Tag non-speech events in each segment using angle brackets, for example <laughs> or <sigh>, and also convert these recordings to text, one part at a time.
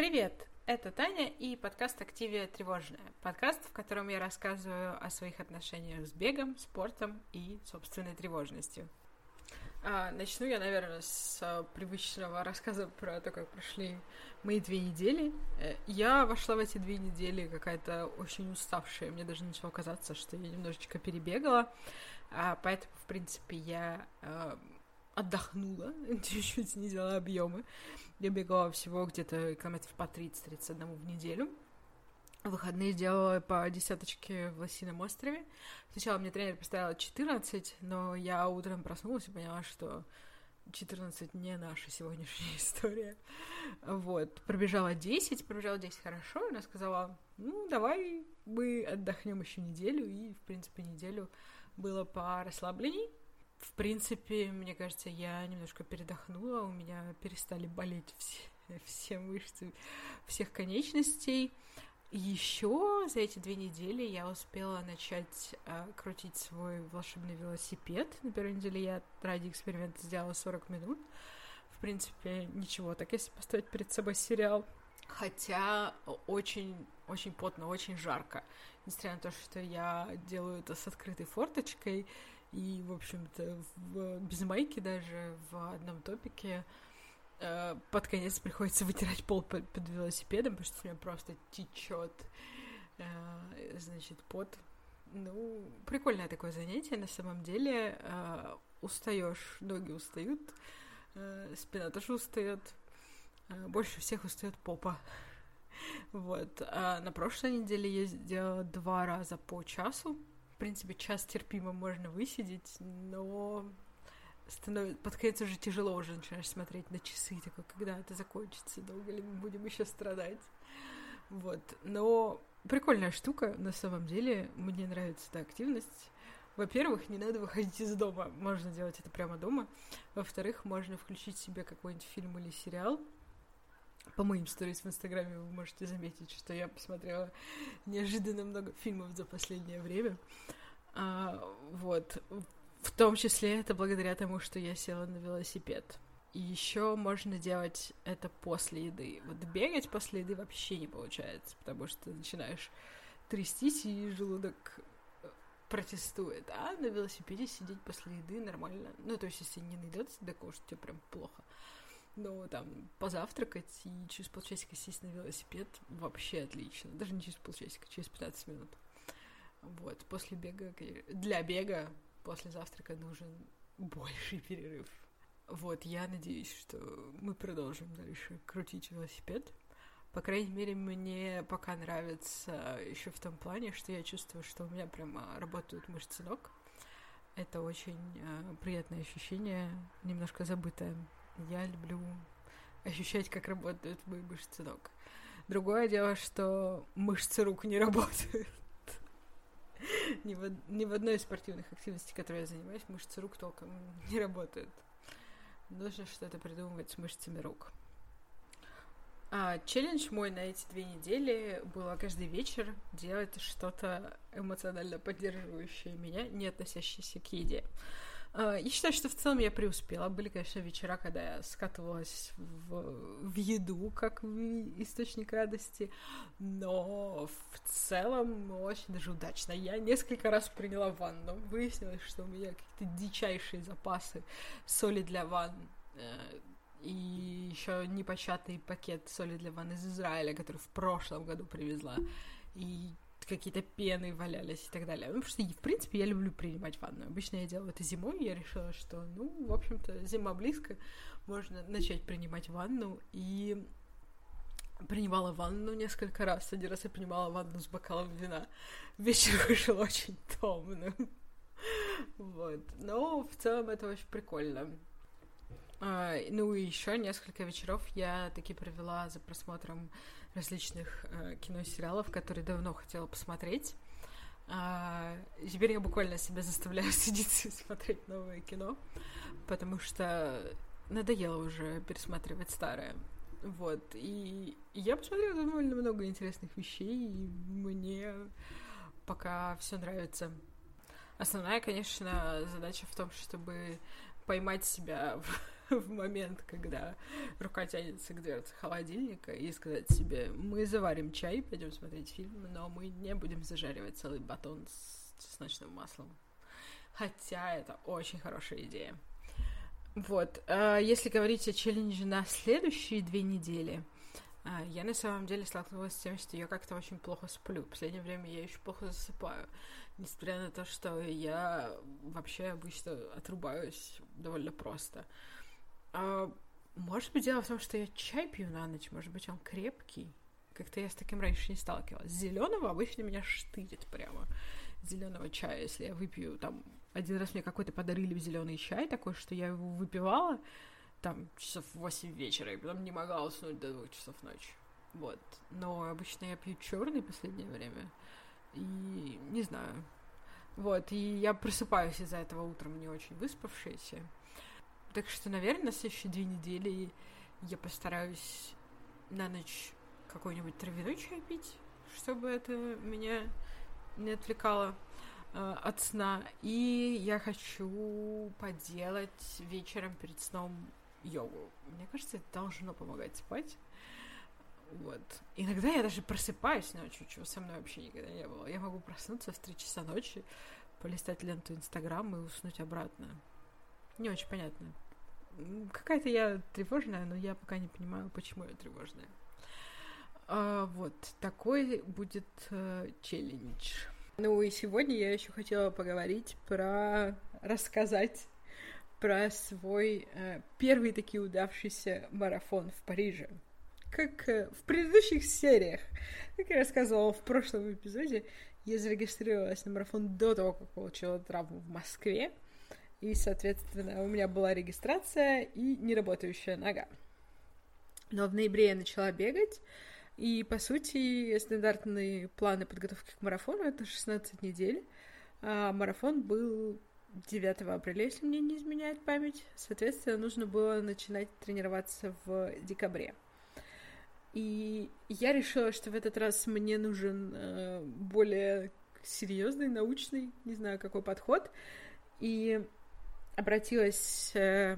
Привет! Это Таня и подкаст «Активия тревожная». Подкаст, в котором я рассказываю о своих отношениях с бегом, спортом и собственной тревожностью. А, начну я, наверное, с привычного рассказа про то, как прошли мои две недели. Э, я вошла в эти две недели какая-то очень уставшая. Мне даже начало казаться, что я немножечко перебегала. А, поэтому, в принципе, я а, отдохнула, <laughs> чуть-чуть снизила объемы. Я бегала всего где-то километров по 30-31 в неделю. Выходные делала по десяточке в Лосином острове. Сначала мне тренер поставил 14, но я утром проснулась и поняла, что 14 не наша сегодняшняя <laughs> история. Вот. Пробежала 10, пробежала 10 хорошо, и она сказала, ну, давай мы отдохнем еще неделю, и, в принципе, неделю было по расслаблений. В принципе, мне кажется, я немножко передохнула, у меня перестали болеть все, <laughs> все мышцы всех конечностей. Еще за эти две недели я успела начать э, крутить свой волшебный велосипед. На первой неделе я ради эксперимента сделала 40 минут. В принципе, ничего, так если поставить перед собой сериал. Хотя очень, очень потно, очень жарко. Несмотря на то, что я делаю это с открытой форточкой, и, в общем-то, в, без майки даже в одном топике э, под конец приходится вытирать пол под, под велосипедом, потому что у меня просто течет, э, значит, пот. Ну, прикольное такое занятие, на самом деле. Э, устаешь, ноги устают, э, спина тоже устает. Э, больше всех устает попа. <laughs> Вот. А на прошлой неделе я сделала два раза по часу принципе, час терпимо можно высидеть, но становится, под конец уже тяжело уже начинаешь смотреть на часы, такой, когда это закончится, долго ли мы будем еще страдать. Вот. Но прикольная штука, на самом деле, мне нравится эта активность. Во-первых, не надо выходить из дома, можно делать это прямо дома. Во-вторых, можно включить себе какой-нибудь фильм или сериал, по моим сторис в Инстаграме вы можете заметить, что я посмотрела неожиданно много фильмов за последнее время. А, вот. В том числе это благодаря тому, что я села на велосипед. И еще можно делать это после еды. Вот бегать после еды вообще не получается, потому что начинаешь трястись, и желудок э, протестует. А на велосипеде сидеть после еды нормально. Ну, то есть, если не найдется такого, что тебе прям плохо. Но там позавтракать и через полчасика сесть на велосипед вообще отлично. Даже не через полчасика, через 15 минут. Вот, после бега, для бега после завтрака нужен больший перерыв. Вот, я надеюсь, что мы продолжим дальше крутить велосипед. По крайней мере, мне пока нравится еще в том плане, что я чувствую, что у меня прямо работают мышцы ног. Это очень э, приятное ощущение, немножко забытое я люблю ощущать, как работают мои мышцы ног. Другое дело, что мышцы рук не работают. <laughs> ни, в, ни в одной из спортивных активностей, которой я занимаюсь, мышцы рук толком не работают. Нужно что-то придумывать с мышцами рук. А, челлендж мой на эти две недели было каждый вечер делать что-то эмоционально поддерживающее меня, не относящееся к еде. А, я считаю, что в целом я преуспела. Были, конечно, вечера, когда я скатывалась в, в еду, как в источник радости, но в целом очень даже удачно. Я несколько раз приняла ванну. Выяснилось, что у меня какие-то дичайшие запасы соли для ванн э, и еще непочатый пакет соли для ванны из Израиля, который в прошлом году привезла. И какие-то пены валялись и так далее. Ну, потому что, в принципе, я люблю принимать ванну. Обычно я делаю это зимой, я решила, что, ну, в общем-то, зима близко, можно начать принимать ванну, и принимала ванну несколько раз. Один раз я принимала ванну с бокалом вина. Вечер <laughs> вышел очень томным. Вот. Но в целом это очень прикольно. А, ну и еще несколько вечеров я таки провела за просмотром различных э, кино которые давно хотела посмотреть. А, теперь я буквально себя заставляю <laughs> садиться и смотреть новое кино, потому что надоело уже пересматривать старое. Вот, и я посмотрела довольно много интересных вещей, и мне пока все нравится. Основная, конечно, задача в том, чтобы поймать себя в <laughs> в момент, когда рука тянется к дверце холодильника, и сказать себе, мы заварим чай, пойдем смотреть фильм, но мы не будем зажаривать целый батон с чесночным маслом. Хотя это очень хорошая идея. Вот, а если говорить о челлендже на следующие две недели, а, я на самом деле столкнулась с тем, что я как-то очень плохо сплю. В последнее время я еще плохо засыпаю. Несмотря на то, что я вообще обычно отрубаюсь довольно просто. А, может быть, дело в том, что я чай пью на ночь, может быть, он крепкий. Как-то я с таким раньше не сталкивалась. Зеленого обычно меня штырит прямо. Зеленого чая, если я выпью там. Один раз мне какой-то подарили зеленый чай такой, что я его выпивала там часов в 8 вечера, и потом не могла уснуть до двух часов ночи. Вот. Но обычно я пью черный последнее время. И не знаю. Вот, и я просыпаюсь из-за этого утром не очень выспавшаяся. Так что, наверное, на следующие две недели я постараюсь на ночь какой-нибудь травяной чай пить, чтобы это меня не отвлекало э, от сна. И я хочу поделать вечером перед сном йогу. Мне кажется, это должно помогать спать. Вот. Иногда я даже просыпаюсь ночью, чего со мной вообще никогда не было. Я могу проснуться в 3 часа ночи, полистать ленту Инстаграма и уснуть обратно. Не очень понятно. Какая-то я тревожная, но я пока не понимаю, почему я тревожная. А, вот, такой будет э, челлендж. Ну и сегодня я еще хотела поговорить про рассказать про свой э, первый таки удавшийся марафон в Париже. Как э, в предыдущих сериях, как я рассказывала в прошлом эпизоде, я зарегистрировалась на марафон до того, как получила травму в Москве. И, соответственно, у меня была регистрация и неработающая нога. Но в ноябре я начала бегать, и, по сути, стандартные планы подготовки к марафону — это 16 недель. А марафон был 9 апреля, если мне не изменяет память. Соответственно, нужно было начинать тренироваться в декабре. И я решила, что в этот раз мне нужен э, более серьезный, научный, не знаю, какой подход. И обратилась, э,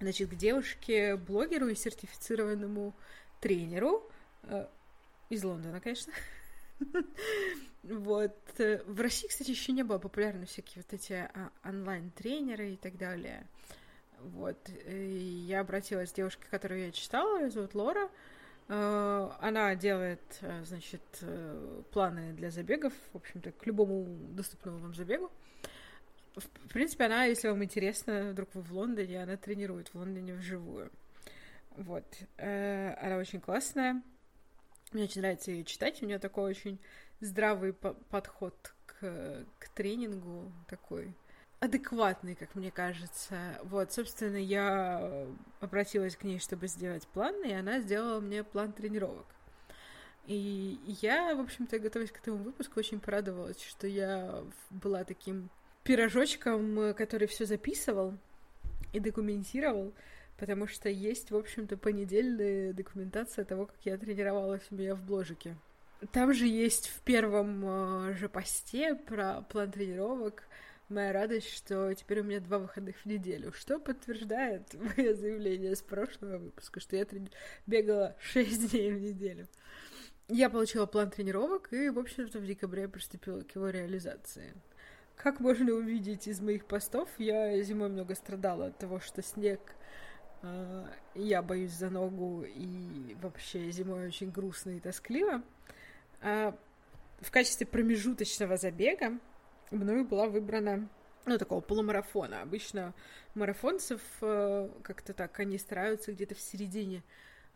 значит, к девушке, блогеру и сертифицированному тренеру э, из Лондона, конечно. <laughs> Вот. В России, кстати, еще не было популярны всякие вот эти а, онлайн-тренеры и так далее. Вот. И я обратилась к девушке, которую я читала, ее зовут Лора. Э, она делает, значит, планы для забегов, в общем-то, к любому доступному вам забегу. В принципе, она, если вам интересно, вдруг вы в Лондоне, она тренирует в Лондоне вживую. Вот. Она очень классная. Мне очень нравится ее читать. У нее такой очень здравый подход к, к тренингу, такой адекватный, как мне кажется. Вот, собственно, я обратилась к ней, чтобы сделать план, и она сделала мне план тренировок. И я, в общем-то, готовясь к этому выпуску, очень порадовалась, что я была таким пирожочком, который все записывал и документировал, потому что есть, в общем-то, понедельная документация того, как я тренировалась у меня в бложике. Там же есть в первом э, же посте про план тренировок моя радость, что теперь у меня два выходных в неделю, что подтверждает <laughs> мое заявление с прошлого выпуска, что я трени... бегала 6 <laughs> дней в неделю. Я получила план тренировок и, в общем-то, в декабре приступила к его реализации. Как можно увидеть из моих постов, я зимой много страдала от того, что снег а, я боюсь за ногу, и вообще зимой очень грустно и тоскливо. А в качестве промежуточного забега мною была выбрана ну, такого полумарафона. Обычно марафонцев э, как-то так, они стараются где-то в середине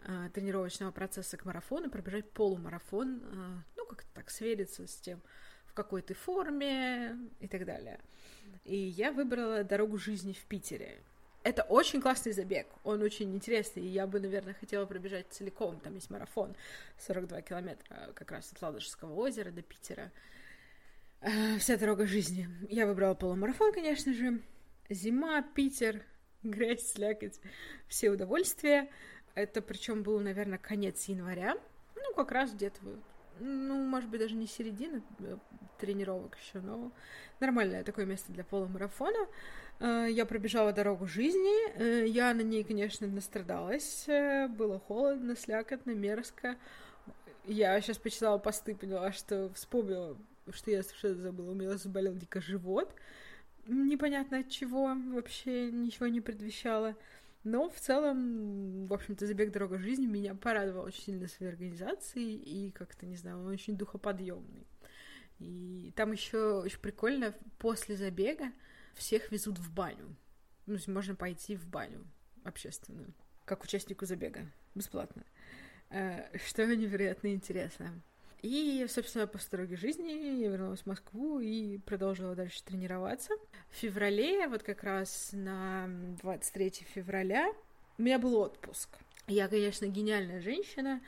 э, тренировочного процесса к марафону пробежать полумарафон, э, ну, как-то так свериться с тем, в какой ты форме и так далее. И я выбрала дорогу жизни в Питере. Это очень классный забег, он очень интересный, и я бы, наверное, хотела пробежать целиком, там есть марафон, 42 километра как раз от Ладожского озера до Питера. Э, вся дорога жизни. Я выбрала полумарафон, конечно же. Зима, Питер, грязь, слякоть, все удовольствия. Это причем был, наверное, конец января. Ну, как раз где-то, ну, может быть, даже не середина э, тренировок еще, но нормальное такое место для полумарафона. Э, я пробежала дорогу жизни. Э, я на ней, конечно, настрадалась. Было холодно, слякотно, мерзко. Я сейчас почитала посты, поняла, что вспомнила, что я совершенно забыла. У меня заболел дико живот. Непонятно от чего, вообще ничего не предвещало. Но в целом, в общем-то, забег дорога жизни меня порадовал очень сильно своей организацией и как-то, не знаю, он очень духоподъемный. И там еще очень прикольно, после забега всех везут в баню. Ну, можно пойти в баню общественную, как участнику забега, бесплатно. Э, что невероятно интересно. И, собственно, после дороги жизни я вернулась в Москву и продолжила дальше тренироваться. В феврале, вот как раз на 23 февраля, у меня был отпуск. Я, конечно, гениальная женщина,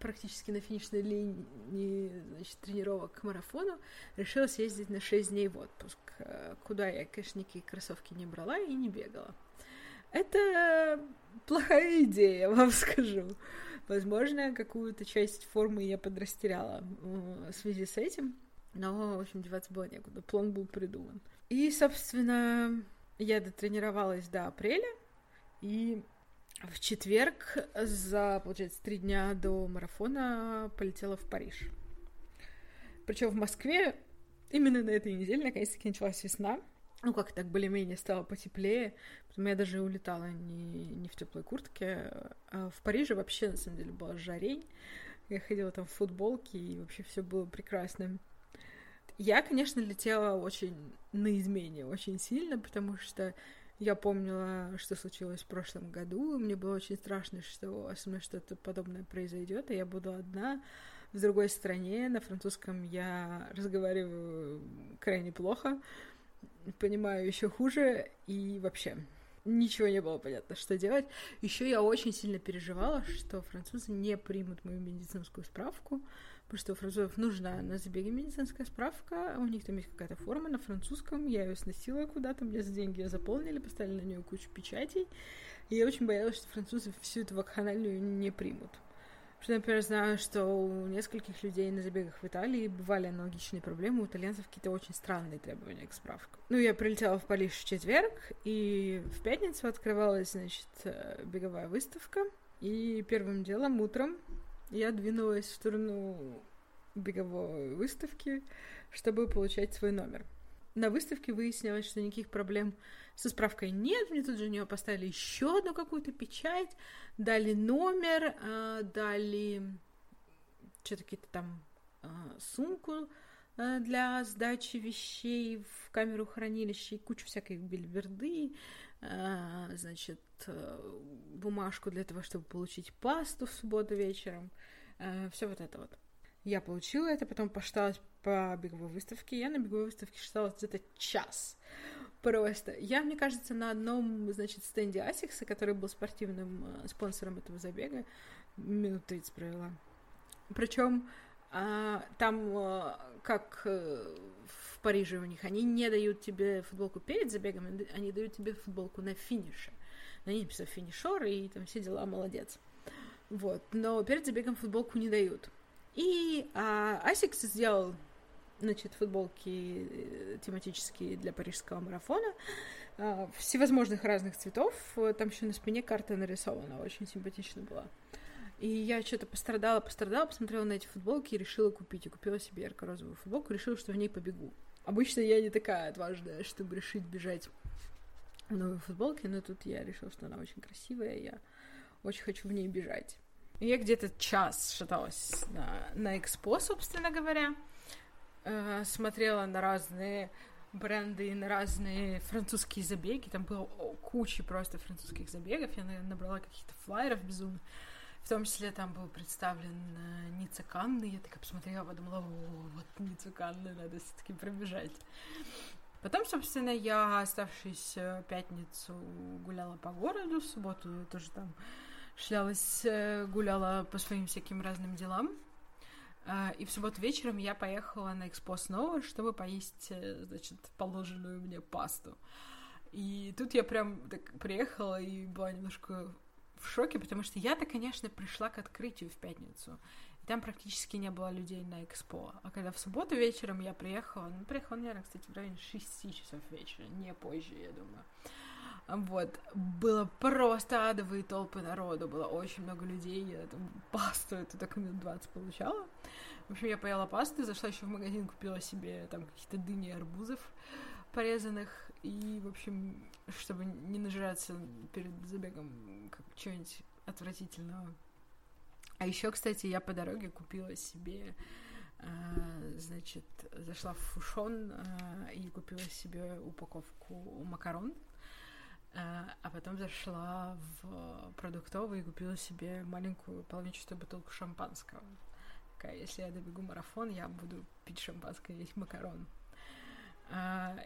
практически на финишной линии значит, тренировок к марафону, решила съездить на 6 дней в отпуск, э, куда я, конечно, никакие кроссовки не брала и не бегала. Это плохая идея, <laughs> вам скажу. Возможно, какую-то часть формы я подрастеряла в связи с этим, но, в общем, деваться было некуда, план был придуман. И, собственно, я дотренировалась до апреля, и в четверг за, получается, три дня до марафона полетела в Париж. Причем в Москве именно на этой неделе наконец-таки началась весна. Ну, как так более-менее стало потеплее. Поэтому я даже улетала не, не в теплой куртке. А в Париже вообще, на самом деле, была жарень. Я ходила там в футболке, и вообще все было прекрасно. Я, конечно, летела очень на измене, очень сильно, потому что я помнила, что случилось в прошлом году, мне было очень страшно, что со мной что-то подобное произойдет, и я буду одна в другой стране. На французском я разговариваю крайне плохо, понимаю еще хуже, и вообще ничего не было понятно, что делать. Еще я очень сильно переживала, что французы не примут мою медицинскую справку, потому что у французов нужна на забеге медицинская справка, у них там есть какая-то форма на французском, я ее сносила куда-то, мне за деньги ее заполнили, поставили на нее кучу печатей, и я очень боялась, что французы всю эту вакханалию не примут. Что, например, знаю, что у нескольких людей на забегах в Италии бывали аналогичные проблемы, у итальянцев какие-то очень странные требования к справкам. Ну, я прилетела в Париж в четверг, и в пятницу открывалась, значит, э, беговая выставка, и первым делом утром я двинулась в сторону беговой выставки, чтобы получать свой номер. На выставке выяснилось, что никаких проблем со справкой нет. Мне тут же у нее поставили еще одну какую-то печать, дали номер, э, дали что-то какие-то там э, сумку э, для сдачи вещей в камеру хранилища и кучу всякой бельберды, значит, бумажку для того, чтобы получить пасту в субботу вечером. Все вот это вот. Я получила это, потом пошталась по беговой выставке. Я на беговой выставке шталась где-то час. Просто. Я, мне кажется, на одном, значит, стенде Асикса, который был спортивным э, спонсором этого забега, минут 30 провела. Причем а, там, а, как а, в Париже у них, они не дают тебе футболку перед забегом, они дают тебе футболку на финише. На ней написано finisher, и там все дела, молодец. Вот. Но перед забегом футболку не дают. И а, Asics сделал значит, футболки э, тематические для парижского марафона, а, всевозможных разных цветов. Там еще на спине карта нарисована, очень симпатично была. И я что-то пострадала, пострадала, посмотрела на эти футболки и решила купить. И купила себе ярко-розовую футболку, решила, что в ней побегу. Обычно я не такая отважная, чтобы решить бежать в новой футболке, но тут я решила, что она очень красивая, и я очень хочу в ней бежать. Я где-то час шаталась на, на экспо, собственно говоря. Э, смотрела на разные бренды, на разные французские забеги. Там было куча просто французских забегов. Я набрала каких-то флайеров безумно. В том числе там был представлен э, Ницца Канны. Я такая посмотрела, подумала, о, вот Ницца Канны, надо все таки пробежать. Потом, собственно, я оставшуюся пятницу гуляла по городу, в субботу тоже там шлялась, э, гуляла по своим всяким разным делам. А, и в субботу вечером я поехала на экспо снова, чтобы поесть, э, значит, положенную мне пасту. И тут я прям так приехала и была немножко в шоке, потому что я-то, конечно, пришла к открытию в пятницу. там практически не было людей на экспо. А когда в субботу вечером я приехала, ну, приехала, наверное, кстати, в районе 6 часов вечера, не позже, я думаю. Вот, было просто адовые толпы народу, было очень много людей, я там пасту эту так минут 20 получала. В общем, я поела пасты, зашла еще в магазин, купила себе там какие-то дыни и арбузов порезанных, и, в общем, чтобы не нажираться перед забегом как чего-нибудь отвратительного. А еще, кстати, я по дороге купила себе, э, значит, зашла в Фушон э, и купила себе упаковку макарон, э, а потом зашла в продуктовый и купила себе маленькую половинчатую бутылку шампанского. Такая, если я добегу марафон, я буду пить шампанское, есть макарон.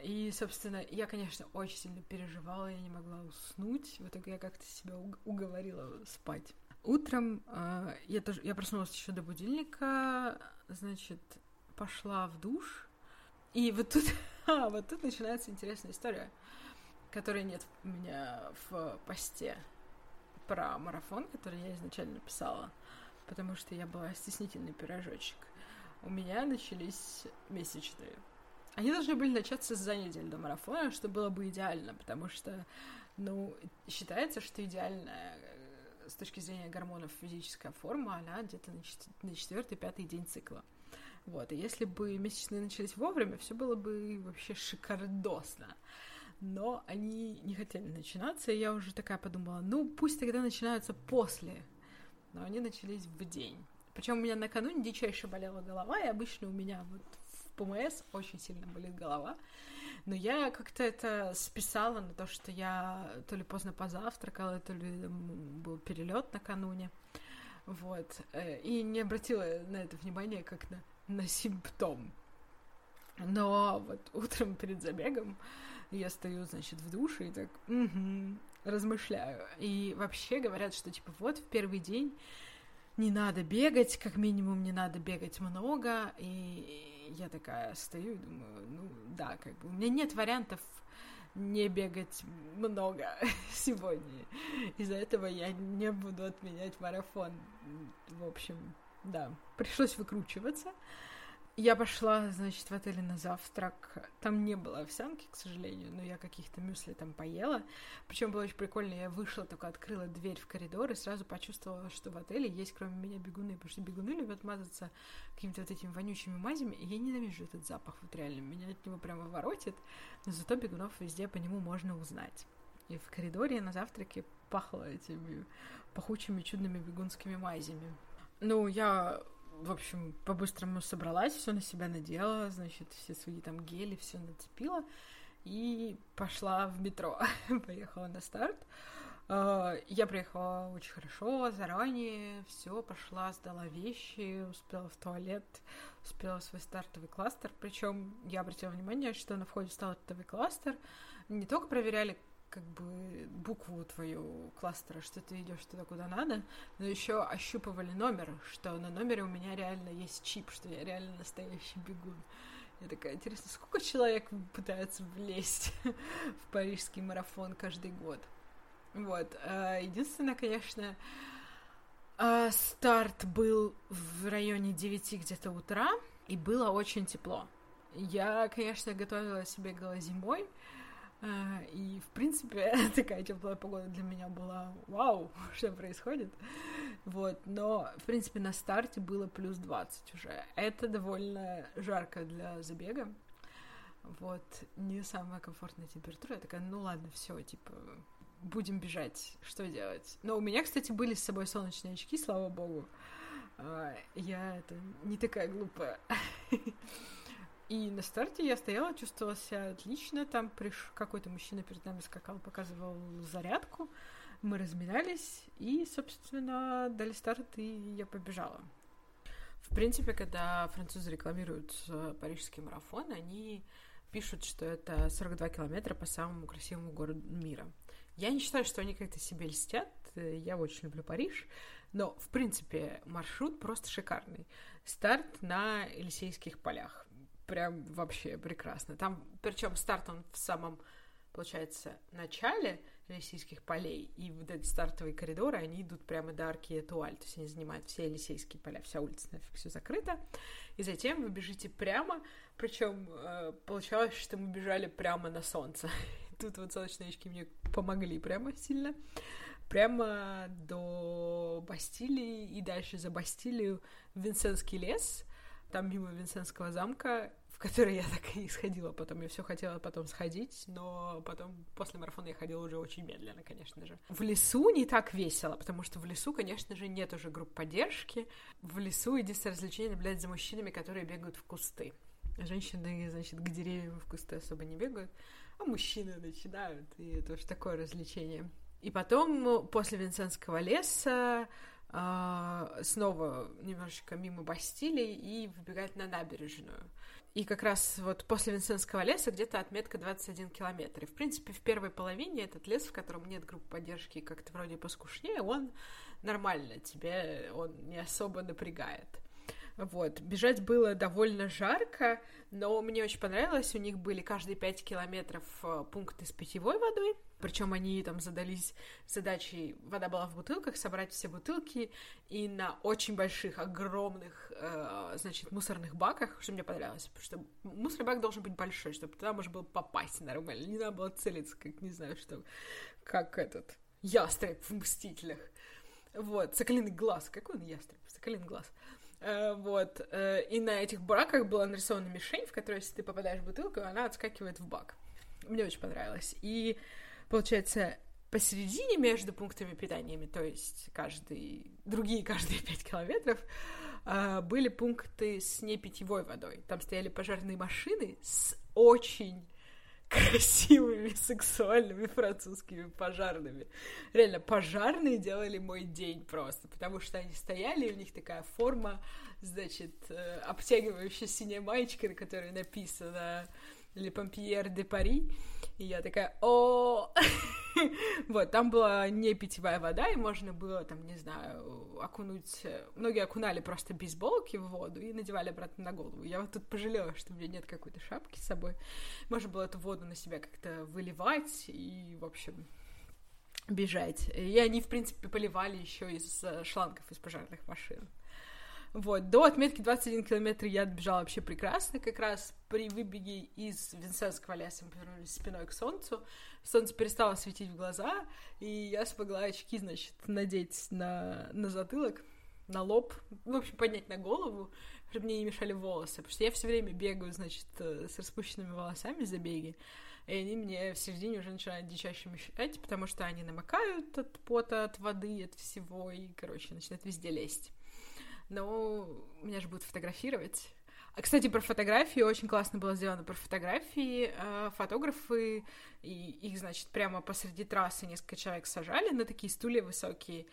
И, собственно, я, конечно, очень сильно переживала, я не могла уснуть. В итоге я как-то себя уговорила спать. Утром э, я тоже я проснулась еще до будильника, значит, пошла в душ. И вот тут, <laughs> а, вот тут начинается интересная история, которой нет у меня в посте про марафон, который я изначально писала, потому что я была стеснительный пирожочек. У меня начались месячные. Они должны были начаться за неделю до марафона, что было бы идеально, потому что, ну, считается, что идеальная с точки зрения гормонов физическая форма, она где-то на четвертый-пятый день цикла. Вот, и если бы месячные начались вовремя, все было бы вообще шикардосно. Но они не хотели начинаться, и я уже такая подумала, ну, пусть тогда начинаются после. Но они начались в день. Причем у меня накануне дичайше болела голова, и обычно у меня вот в ПМС очень сильно болит голова. Но я как-то это списала на то, что я то ли поздно позавтракала, то ли был перелет накануне. Вот. Э, и не обратила на это внимание как на, на симптом. Но вот утром перед забегом я стою, значит, в душе и так угу, размышляю. И вообще говорят, что типа вот в первый день не надо бегать, как минимум не надо бегать много. И я такая стою и думаю, ну да, как бы у меня нет вариантов не бегать много <laughs> сегодня. Из-за этого я не буду отменять марафон. В общем, да, пришлось выкручиваться. Я пошла, значит, в отеле на завтрак. Там не было овсянки, к сожалению, но я каких-то мюсли там поела. Причем было очень прикольно. Я вышла, только открыла дверь в коридор и сразу почувствовала, что в отеле есть кроме меня бегуны, потому что бегуны любят мазаться какими-то вот этими вонючими мазями, и я ненавижу этот запах, вот реально, меня от него прямо воротит, но зато бегунов везде по нему можно узнать. И в коридоре на завтраке пахло этими пахучими чудными бегунскими мазями. Ну, я в общем, по-быстрому собралась, все на себя надела, значит, все свои там гели, все нацепила и пошла в метро. <laughs> Поехала на старт. А, я приехала очень хорошо, заранее, все, пошла, сдала вещи, успела в туалет, успела свой стартовый кластер. Причем я обратила внимание, что на входе в стартовый кластер не только проверяли, как бы букву твою кластера, что ты идешь туда, куда надо, но еще ощупывали номер, что на номере у меня реально есть чип, что я реально настоящий бегун. Я такая, интересно, сколько человек пытается влезть <laughs> в парижский марафон каждый год? Вот. А, единственное, конечно, а, старт был в районе 9 где-то утра, и было очень тепло. Я, конечно, готовила себе зимой, а, и, в принципе, <laughs> такая теплая погода для меня была вау, <laughs> что происходит. Вот, но, в принципе, на старте было плюс 20 уже. Это довольно жарко для забега. Вот, не самая комфортная температура. Я такая, ну ладно, все, типа, будем бежать, что делать? Но у меня, кстати, были с собой солнечные очки, слава богу. А, я это не такая глупая. <laughs> И на старте я стояла, чувствовала себя отлично. Там приш... какой-то мужчина перед нами скакал, показывал зарядку. Мы разминались и, собственно, дали старт, и я побежала. В принципе, когда французы рекламируют э, парижский марафон, они пишут, что это 42 километра по самому красивому городу мира. Я не считаю, что они как-то себе льстят. Я очень люблю Париж. Но, в принципе, маршрут просто шикарный. Старт на Елисейских полях прям вообще прекрасно. Там, причем старт он в самом, получается, начале Елисейских полей. И вот эти стартовые коридоры, они идут прямо до арки Этуаль, то есть они занимают все Елисейские поля, вся улица нафиг все закрыта. И затем вы бежите прямо, причем э, получалось, что мы бежали прямо на солнце. <laughs> Тут вот солнечные очки мне помогли прямо сильно. Прямо до Бастилии и дальше за Бастилию Винсенский лес, там мимо Винсентского замка, которой я так и сходила потом. Я все хотела потом сходить, но потом после марафона я ходила уже очень медленно, конечно же. В лесу не так весело, потому что в лесу, конечно же, нет уже групп поддержки. В лесу единственное развлечение наблюдать за мужчинами, которые бегают в кусты. Женщины, значит, к деревьям в кусты особо не бегают, а мужчины начинают, и это уж такое развлечение. И потом, после Винсентского леса, а, снова немножечко мимо Бастилии и выбегать на набережную. И как раз вот после Винсентского леса где-то отметка 21 километр. И, в принципе, в первой половине этот лес, в котором нет групп поддержки, как-то вроде поскушнее, он нормально, тебе он не особо напрягает. Вот. Бежать было довольно жарко, но мне очень понравилось. У них были каждые 5 километров э, пункты с питьевой водой. Причем они там задались задачей, вода была в бутылках, собрать все бутылки и на очень больших, огромных, э, значит, мусорных баках, что мне понравилось, потому что мусорный бак должен быть большой, чтобы туда можно было попасть нормально, не надо было целиться, как, не знаю, что, как этот ястреб в «Мстителях». Вот, соколиный глаз, какой он ястреб? Соколиный глаз. Э, вот. Э, и на этих браках была нарисована мишень, в которой, если ты попадаешь в бутылку, она отскакивает в бак. Мне очень понравилось. И, получается, посередине между пунктами питаниями, то есть каждый, другие каждые <laughs> пять километров, э, были пункты с непитьевой водой. Там стояли пожарные машины с очень <laughs> красивыми, сексуальными французскими пожарными. Реально, пожарные делали мой день просто, потому что они стояли, и у них такая форма, значит, э, обтягивающая синяя маечка, на которой написано Le Pompier de Paris. И я такая, о <laughs> Вот, там была не питьевая вода, и можно было, там, не знаю, окунуть... Многие окунали просто бейсболки в воду и надевали обратно на голову. Я вот тут пожалела, что у меня нет какой-то шапки с собой. Можно было эту воду на себя как-то выливать и, в общем, бежать. И они, в принципе, поливали еще из шлангов из пожарных машин. Вот, до отметки 21 километр я отбежала вообще прекрасно, как раз при выбеге из Винсентского леса мы повернулись спиной к солнцу, солнце перестало светить в глаза, и я смогла очки, значит, надеть на, на затылок, на лоб, в общем, поднять на голову, чтобы мне не мешали волосы, потому что я все время бегаю, значит, э, с распущенными волосами за беги, и они мне в середине уже начинают дичаще мешать, потому что они намокают от пота, от воды, от всего, и, короче, начинают везде лезть. Но меня же будут фотографировать. А, кстати, про фотографии очень классно было сделано. Про фотографии э, фотографы, и их, значит, прямо посреди трассы несколько человек сажали на такие стулья высокие,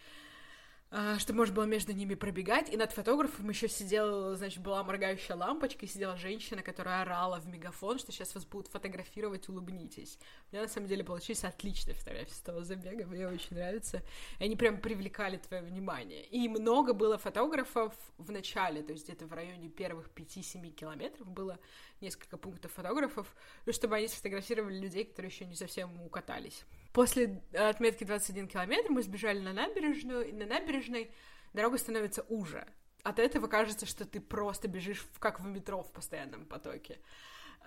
чтобы можно было между ними пробегать. И над фотографом еще сидела, значит, была моргающая лампочка, и сидела женщина, которая орала в мегафон, что сейчас вас будут фотографировать, улыбнитесь. У меня, на самом деле, получились отличные фотографии с того забега, мне очень нравится. И они прям привлекали твое внимание. И много было фотографов в начале, то есть где-то в районе первых 5-7 километров было несколько пунктов фотографов, ну, чтобы они сфотографировали людей, которые еще не совсем укатались. После отметки 21 километр мы сбежали на набережную, и на набережной дорога становится уже. От этого кажется, что ты просто бежишь как в метро в постоянном потоке.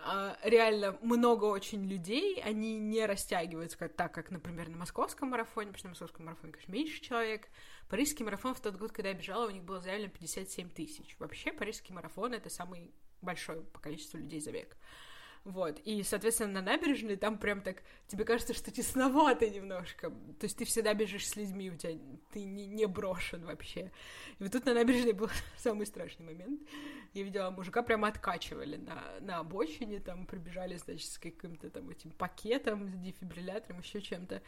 А, реально много очень людей, они не растягиваются так, как, например, на московском марафоне, потому что на московском марафоне, конечно, меньше человек. Парижский марафон в тот год, когда я бежала, у них было заявлено 57 тысяч. Вообще, парижский марафон — это самый большой по количеству людей забег. Вот, и, соответственно, на набережной там прям так, тебе кажется, что тесновато немножко, то есть ты всегда бежишь с людьми, у тебя, ты не, не брошен вообще. И вот тут на набережной был <laughs> самый страшный момент. Я видела, мужика прямо откачивали на, на обочине, там прибежали, значит, с каким-то там этим пакетом, с дефибриллятором, еще чем-то.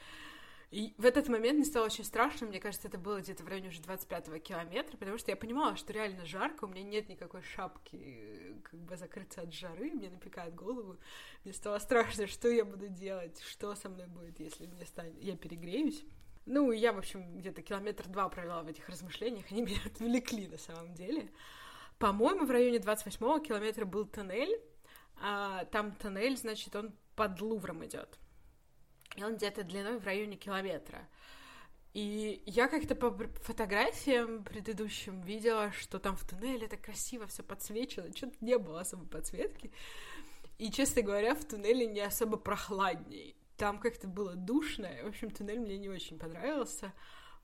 И в этот момент мне стало очень страшно, мне кажется, это было где-то в районе уже 25-го километра, потому что я понимала, что реально жарко, у меня нет никакой шапки, как бы закрыться от жары, мне напекает голову. Мне стало страшно, что я буду делать, что со мной будет, если мне станет... я перегреюсь. Ну, я, в общем, где-то километр два провела в этих размышлениях, они <laughs> меня отвлекли на самом деле. По-моему, в районе 28-го километра был тоннель, а там тоннель, значит, он под Лувром идет и он где-то длиной в районе километра. И я как-то по фотографиям предыдущим видела, что там в туннеле это красиво все подсвечено, что-то не было особой подсветки. И, честно говоря, в туннеле не особо прохладней. Там как-то было душно. В общем, туннель мне не очень понравился,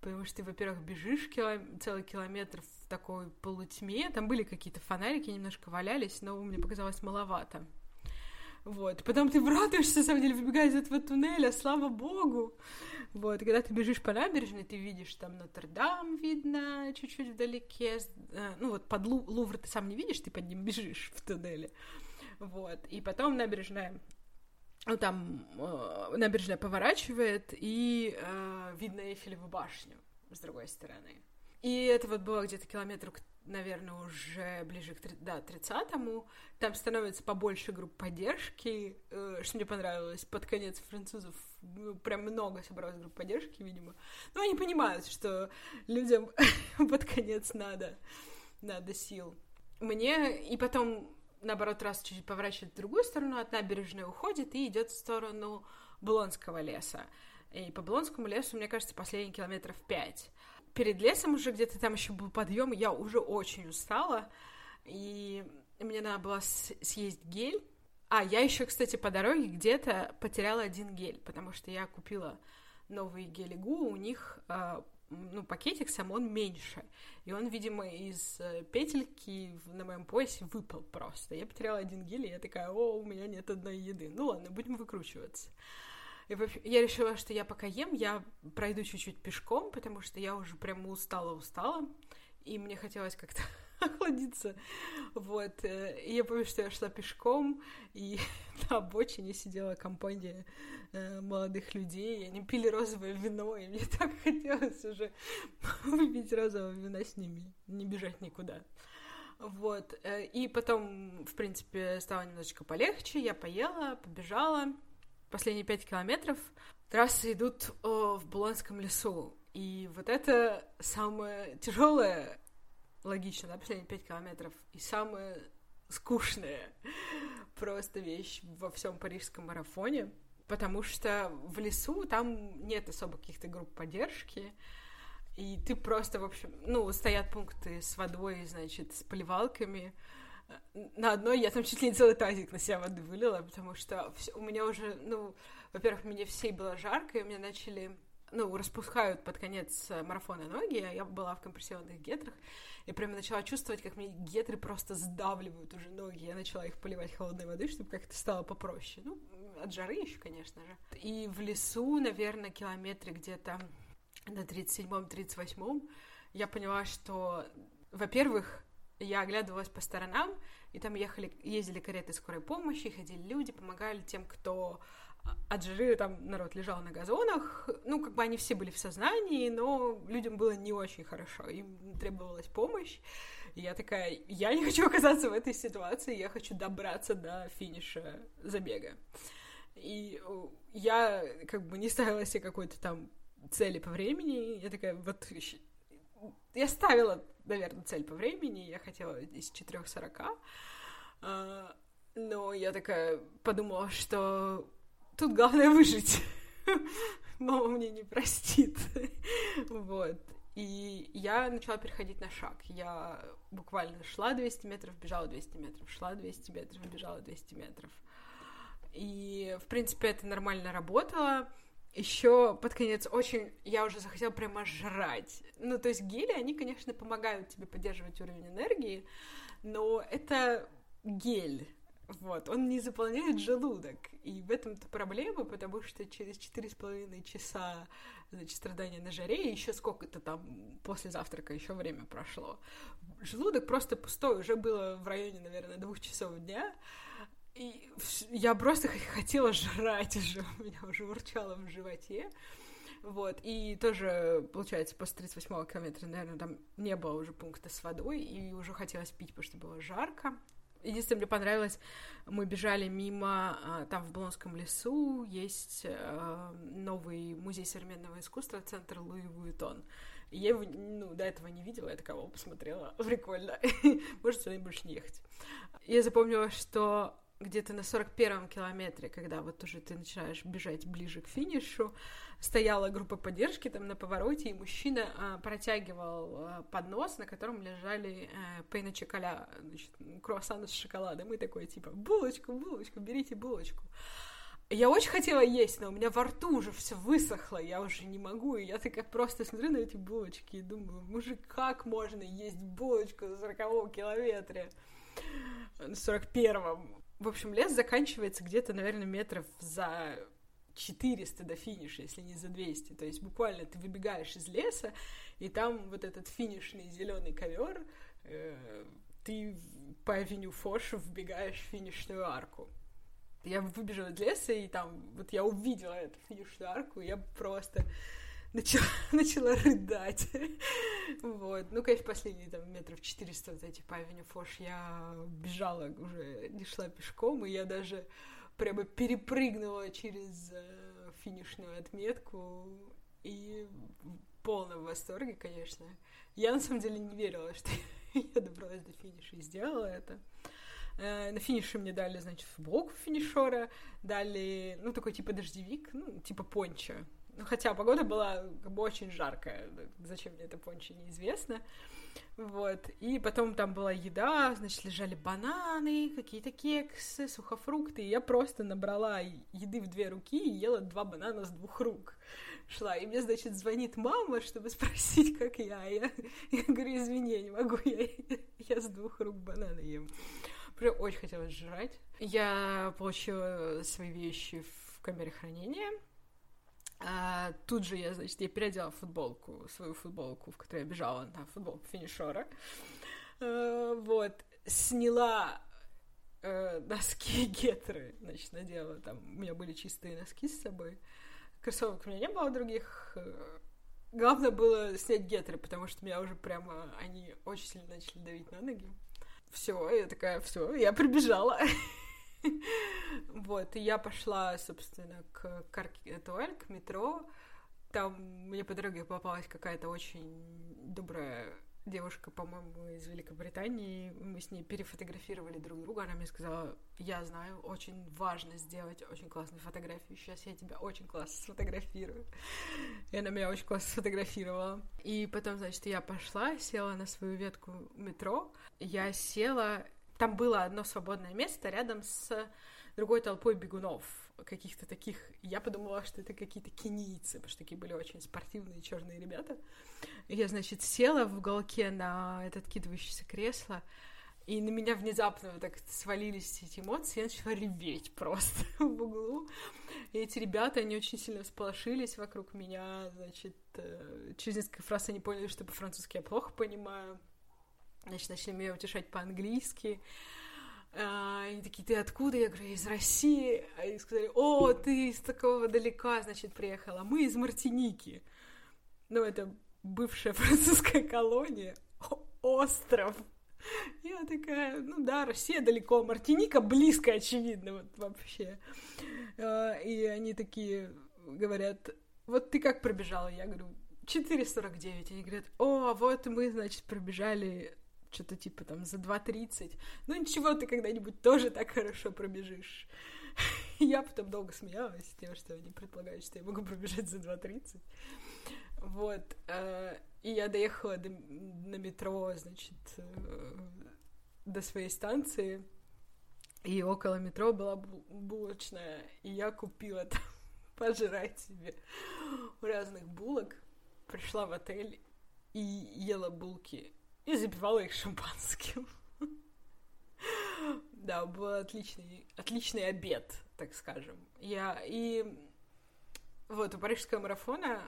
потому что ты, во-первых, бежишь килом... целый километр в такой полутьме. Там были какие-то фонарики, немножко валялись, но мне показалось маловато. Вот. Потом ты <laughs> радуешься, на самом деле, выбегая из этого туннеля, слава богу. Вот. Когда ты бежишь по набережной, ты видишь там Нотр-Дам видно чуть-чуть вдалеке. Э, ну вот под Лувр ты сам не видишь, ты под ним <laughs> бежишь в туннеле. Вот. И потом набережная ну, там э, набережная поворачивает, и э, видно Эйфелеву башню с другой стороны. И это вот было где-то километр, наверное, уже ближе к да, 30-му. Там становится побольше групп поддержки, э, что мне понравилось. Под конец французов ну, прям много собралось групп поддержки, видимо. Но они понимают, что людям <laughs> под конец надо, надо сил. Мне и потом наоборот, раз чуть-чуть поворачивает в другую сторону, от набережной уходит и идет в сторону Булонского леса. И по Булонскому лесу, мне кажется, последние километров пять. Перед лесом уже где-то там еще был подъем, я уже очень устала, и мне надо было съесть гель. А, я еще, кстати, по дороге где-то потеряла один гель, потому что я купила новые гели Гу, у них а, ну, пакетик сам, он меньше. И он, видимо, из э, петельки на моем поясе выпал просто. Я потеряла один гель, и я такая, о, у меня нет одной еды. Ну ладно, будем выкручиваться. И я решила, что я пока ем, я пройду чуть-чуть пешком, потому что я уже прямо устала-устала, и мне хотелось как-то <laughs> охладиться. Вот. Э, и я помню, что я шла пешком, и <laughs> на обочине сидела компания э, молодых людей, и они пили розовое вино, и мне <laughs> так хотелось уже выпить розовое вино с ними, не бежать никуда. Вот. Э, и потом, в принципе, стало немножечко полегче, я поела, побежала. Последние пять километров трассы идут в Булонском лесу. И вот это самое тяжелое логично, да, последние пять километров. И самая скучная <laughs> просто вещь во всем парижском марафоне, потому что в лесу там нет особо каких-то групп поддержки, и ты просто, в общем, ну, стоят пункты с водой, значит, с поливалками. На одной я там чуть ли не целый тазик на себя воды вылила, потому что все, у меня уже, ну, во-первых, мне всей было жарко, и у меня начали ну, распускают под конец марафона ноги, а я была в компрессионных гетрах, я прямо начала чувствовать, как мне гетры просто сдавливают уже ноги. Я начала их поливать холодной водой, чтобы как-то стало попроще. Ну, от жары еще, конечно же. И в лесу, наверное, километре где-то на 37-м, 38-м я поняла, что, во-первых, я оглядывалась по сторонам, и там ехали, ездили кареты скорой помощи, ходили люди, помогали тем, кто от жиры там народ лежал на газонах, ну, как бы они все были в сознании, но людям было не очень хорошо, им требовалась помощь, и я такая, я не хочу оказаться в этой ситуации, я хочу добраться до финиша забега. И я как бы не ставила себе какой-то там цели по времени, я такая, вот, я ставила, наверное, цель по времени, я хотела из 4.40, а, но я такая подумала, что Тут главное выжить. <laughs> Мама мне не простит. вот. И я начала переходить на шаг. Я буквально шла 200 метров, бежала 200 метров, шла 200 метров, бежала 200 метров. И, в принципе, это нормально работало. Еще под конец очень я уже захотела прямо жрать. Ну, то есть гели, они, конечно, помогают тебе поддерживать уровень энергии, но это гель. Вот, он не заполняет желудок. И в этом-то проблема, потому что через четыре с половиной часа значит, страдания на жаре, и еще сколько-то там после завтрака еще время прошло. Желудок просто пустой, уже было в районе, наверное, двух часов дня. И я просто хотела жрать уже, у меня уже урчало в животе. Вот, и тоже, получается, после 38-го километра, наверное, там не было уже пункта с водой, и уже хотелось пить, потому что было жарко. Единственное, мне понравилось, мы бежали мимо, а, там в Блонском лесу есть э, новый музей современного искусства, центр Луи Вуитон. Я его, ну, до этого не видела, я такого посмотрела, <laughs> прикольно. Может, сюда больше не ехать. Я запомнила, что где-то на 41-м километре, когда вот уже ты начинаешь бежать ближе к финишу, стояла группа поддержки там на повороте, и мужчина а, протягивал а, поднос, на котором лежали а, пейна чоколя, значит, круассаны с шоколадом, и такой, типа, булочку, булочку, берите булочку. Я очень хотела есть, но у меня во рту уже все высохло, я уже не могу, и я такая просто смотрю на эти булочки и думаю, мужик, как можно есть булочку на 40 километре? На 41-м. В общем, лес заканчивается где-то, наверное, метров за 400 до финиша, если не за 200. То есть буквально ты выбегаешь из леса, и там вот этот финишный зеленый ковер, э, ты по авеню Фош вбегаешь в финишную арку. Я выбежала из леса, и там вот я увидела эту финишную арку, и я просто начала, <laughs> начала рыдать. вот. Ну, конечно, последние там метров 400 вот эти по авеню Фош я бежала уже, не шла пешком, и я даже прямо перепрыгнула через э, финишную отметку и в полном восторге, конечно. Я на самом деле не верила, <laughs> что я добралась до финиша и сделала это. Э, на финише мне дали, значит, футболку финишера, дали, ну, такой типа дождевик, ну, типа пончо. Ну, хотя погода была как бы очень жаркая, зачем мне это пончо, неизвестно. Вот. И потом там была еда, значит, лежали бананы, какие-то кексы, сухофрукты. И я просто набрала еды в две руки и ела два банана с двух рук. Шла. И мне, значит, звонит мама, чтобы спросить, как я. Я, я говорю, извини, я не могу, я, я с двух рук бананы ем. Прям очень хотелось жрать. Я получила свои вещи в камере хранения. А, тут же я, значит, я переодела футболку, свою футболку, в которой я бежала на футболку финишера. А, вот. Сняла э, носки <laughs> гетры, значит, надела там, у меня были чистые носки с собой. Кроссовок у меня не было других. Главное было снять гетры, потому что меня уже прямо они очень сильно начали давить на ноги. Все, я такая, все, я прибежала. <laughs> <laughs> Вот, и я пошла, собственно, к Каркетуэль, к метро. Там мне по дороге попалась какая-то очень добрая девушка, по-моему, из Великобритании. Мы с ней перефотографировали друг друга. Она мне сказала, я знаю, очень важно сделать очень классную фотографию. Сейчас я тебя очень классно сфотографирую. И она меня очень классно сфотографировала. И потом, значит, я пошла, села на свою ветку метро. Я села... Там было одно свободное место рядом с другой толпой бегунов каких-то таких... Я подумала, что это какие-то кенийцы, потому что такие были очень спортивные черные ребята. Я, значит, села в уголке на это откидывающееся кресло, и на меня внезапно вот так свалились эти эмоции, я начала реветь просто <laughs> в углу. И эти ребята, они очень сильно всполошились вокруг меня, значит, э, через несколько фраз они поняли, что по-французски я плохо понимаю. Значит, начали меня утешать по-английски. А, и такие, ты откуда? Я говорю, из России. А они сказали, о, ты из такого далека, значит, приехала. Мы из Мартиники. Ну, это бывшая <laughs> французская колония. остров. Я такая, ну да, Россия далеко, Мартиника близко, очевидно, вот вообще. А, и они такие говорят, вот ты как пробежала? Я говорю, 4.49. Они говорят, о, вот мы, значит, пробежали что-то типа там за 2.30. Ну ничего, ты когда-нибудь тоже так хорошо пробежишь. <laughs> Я потом долго смеялась тем, что они предполагают, что я могу пробежать за 2.30. Вот. Э, и я доехала до, на метро, значит, э, до своей станции. И около метро была булочная, и я купила там <laughs> пожрать себе разных булок. Пришла в отель и ела булки и запивала их шампанским. Да, был отличный, отличный обед, так скажем. Я и вот у парижского марафона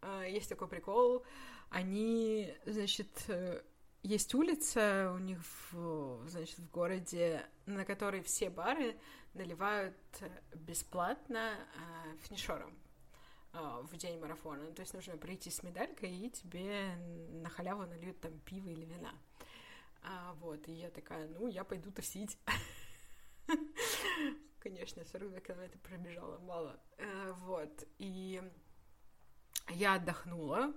э, есть такой прикол. Они, значит, э, есть улица у них, в, значит, в городе, на которой все бары наливают бесплатно э, финишерам. А, в день марафона. То есть нужно прийти с медалькой, и тебе на халяву нальют там пиво или вина. А, вот, и я такая, ну, я пойду тусить. <laughs> Конечно, 42 километра пробежала, мало. А, вот, и я отдохнула,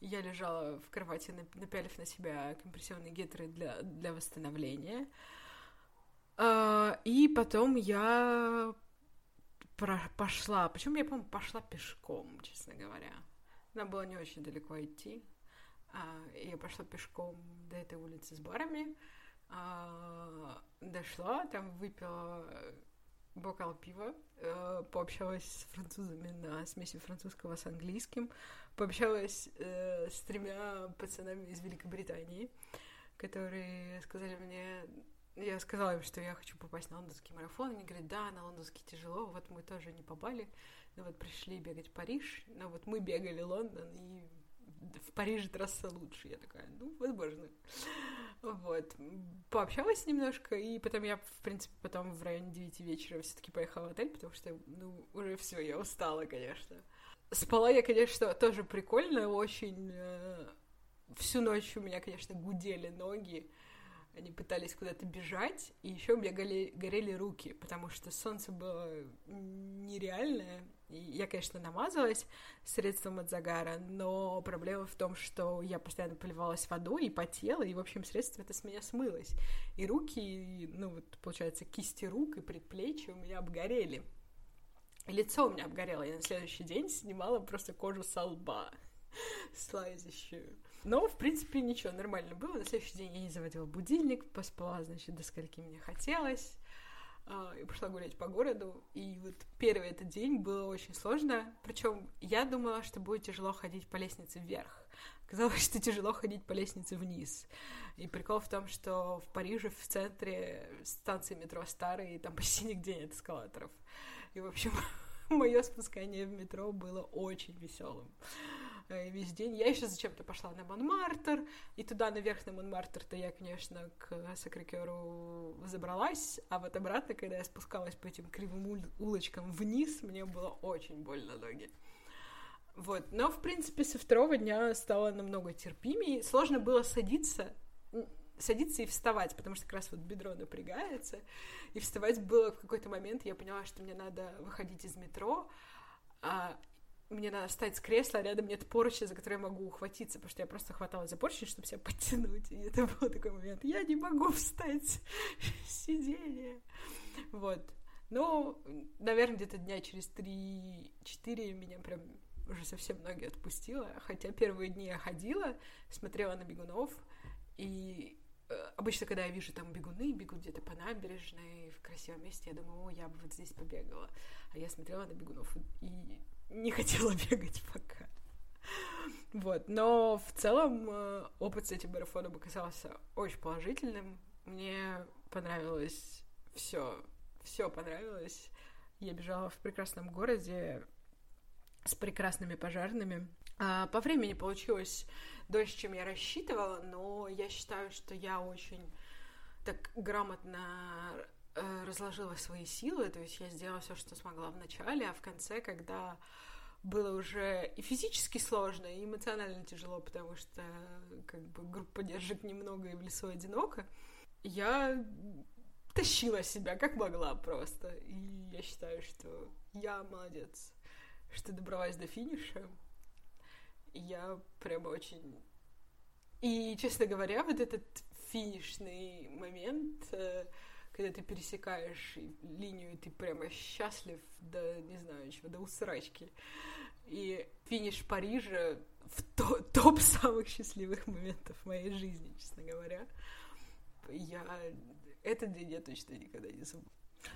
я лежала в кровати, напялив на себя компрессионные гетры для, для восстановления. А, и потом я пошла, причем я, по-моему, пошла пешком, честно говоря. Нам было не очень далеко идти. А, я пошла пешком до этой улицы с барами, а, дошла, там выпила бокал пива, э, пообщалась с французами на смеси французского с английским, пообщалась э, с тремя пацанами из Великобритании, которые сказали мне, я сказала им, что я хочу попасть на лондонский марафон, они говорят, да, на лондонский тяжело, вот мы тоже не попали, но вот пришли бегать Париж, но вот мы бегали Лондон, и в Париже трасса лучше. Я такая, ну, возможно. Вот. Пообщалась немножко, и потом я, в принципе, потом в районе 9 вечера все таки поехала в отель, потому что, ну, уже все, я устала, конечно. Спала я, конечно, тоже прикольно, очень... Э, всю ночь у меня, конечно, гудели ноги, они пытались куда-то бежать, и еще у меня горели, горели руки, потому что солнце было нереальное. И я, конечно, намазалась средством от загара, но проблема в том, что я постоянно поливалась водой и потела, и, в общем, средство это с меня смылось. И руки, и, ну, вот, получается, кисти рук и предплечья у меня обгорели. лицо у меня обгорело, я на следующий день снимала просто кожу со лба <laughs> слазящую. Но, в принципе, ничего, нормально было. На следующий день я не заводила будильник, поспала, значит, до скольки мне хотелось. А, и пошла гулять по городу. И вот первый этот день было очень сложно. Причем я думала, что будет тяжело ходить по лестнице вверх. Оказалось, что тяжело ходить по лестнице вниз. И прикол в том, что в Париже в центре станции метро старые, и там почти нигде нет эскалаторов. И, в общем, <laughs> мое спускание в метро было очень веселым. Э, весь день. Я еще зачем-то пошла на Монмартр, и туда наверх на Монмартр-то я, конечно, к Сакрикеру забралась, а вот обратно, когда я спускалась по этим кривым улочкам вниз, мне было очень больно ноги. Вот, но, в принципе, со второго дня стало намного терпимее. Сложно было садиться, садиться и вставать, потому что как раз вот бедро напрягается, и вставать было в какой-то момент, я поняла, что мне надо выходить из метро, а, мне надо встать с кресла, а рядом нет поручня, за который я могу ухватиться, потому что я просто хваталась за поручень, чтобы себя подтянуть. И это был такой момент. Я не могу <laughs> встать с сиденья. Вот. Но, наверное, где-то дня через 3-4 меня прям уже совсем ноги отпустила. Хотя первые дни я ходила, смотрела на бегунов, и э, обычно, когда я вижу там бегуны, бегут где-то по набережной, в красивом месте, я думаю, о, я бы вот здесь побегала. А я смотрела на бегунов, и не хотела <laughs> бегать пока. Вот, но в целом э, опыт с этим марафоном оказался очень положительным. Мне понравилось все, все понравилось. Я бежала в прекрасном городе с прекрасными пожарными. А, по времени получилось дольше, чем я рассчитывала, но я считаю, что я очень так грамотно разложила свои силы, то есть я сделала все, что смогла в начале, а в конце, когда было уже и физически сложно, и эмоционально тяжело, потому что как бы группа поддержек немного и в лесу одиноко, я тащила себя как могла просто. И я считаю, что я молодец, что добралась до финиша. я прямо очень... И, честно говоря, вот этот финишный момент э, когда ты пересекаешь линию, и ты прямо счастлив до, не знаю, чего, до усрачки. И финиш Парижа в то, <laughs> топ самых счастливых моментов моей жизни, честно говоря. Я... Этот день я точно никогда не забуду.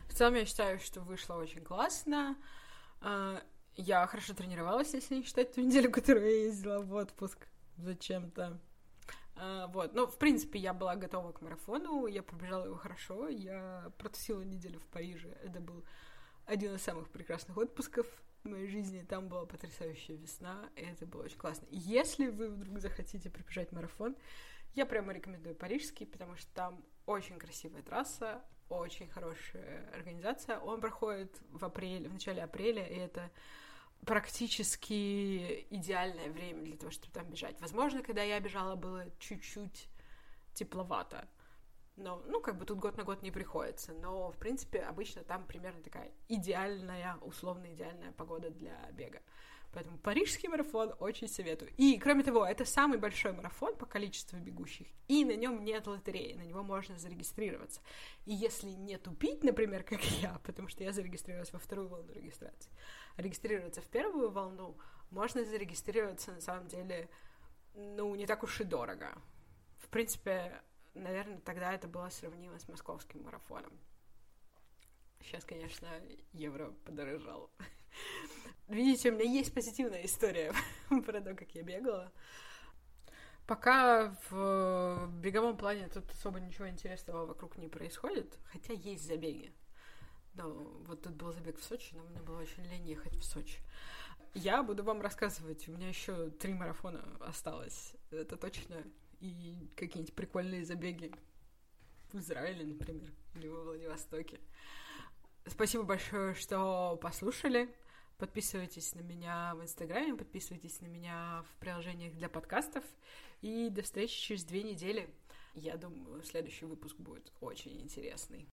В целом, я считаю, что вышло очень классно. А, я хорошо тренировалась, если не считать ту неделю, <laughs> которую я ездила в отпуск зачем-то. А, вот, но, в принципе, я была готова к марафону, я побежала его хорошо, я протусила неделю в Париже, это был один из самых прекрасных отпусков в моей жизни, там была потрясающая весна, и это было очень классно. Если вы вдруг захотите пробежать марафон, я прямо рекомендую парижский, потому что там очень красивая трасса, очень хорошая организация. Он проходит в апреле, в начале апреля, и это практически идеальное время для того, чтобы там бежать. Возможно, когда я бежала, было чуть-чуть тепловато. Но, ну, как бы тут год на год не приходится. Но, в принципе, обычно там примерно такая идеальная, условно идеальная погода для бега. Поэтому парижский марафон очень советую. И, кроме того, это самый большой марафон по количеству бегущих, и на нем нет лотереи, на него можно зарегистрироваться. И если не тупить, например, как <laughs> я, потому что я зарегистрировалась во вторую волну регистрации, а регистрироваться в первую волну, можно зарегистрироваться, на самом деле, ну, не так уж и дорого. В принципе, наверное, тогда это было сравнимо с московским марафоном. Сейчас, конечно, евро подорожал. <laughs> Видите, у меня есть позитивная история <laughs> про то, как я бегала. Пока в беговом плане тут особо ничего интересного вокруг не происходит, хотя есть забеги. Но вот тут был забег в Сочи, но мне было очень лень ехать в Сочи. Я буду вам рассказывать, у меня еще три марафона осталось, это точно, и какие-нибудь прикольные забеги в Израиле, например, или во Владивостоке. Спасибо большое, что послушали. Подписывайтесь на меня в Инстаграме, подписывайтесь на меня в приложениях для подкастов. И до встречи через две недели. Я думаю, следующий выпуск будет очень интересный.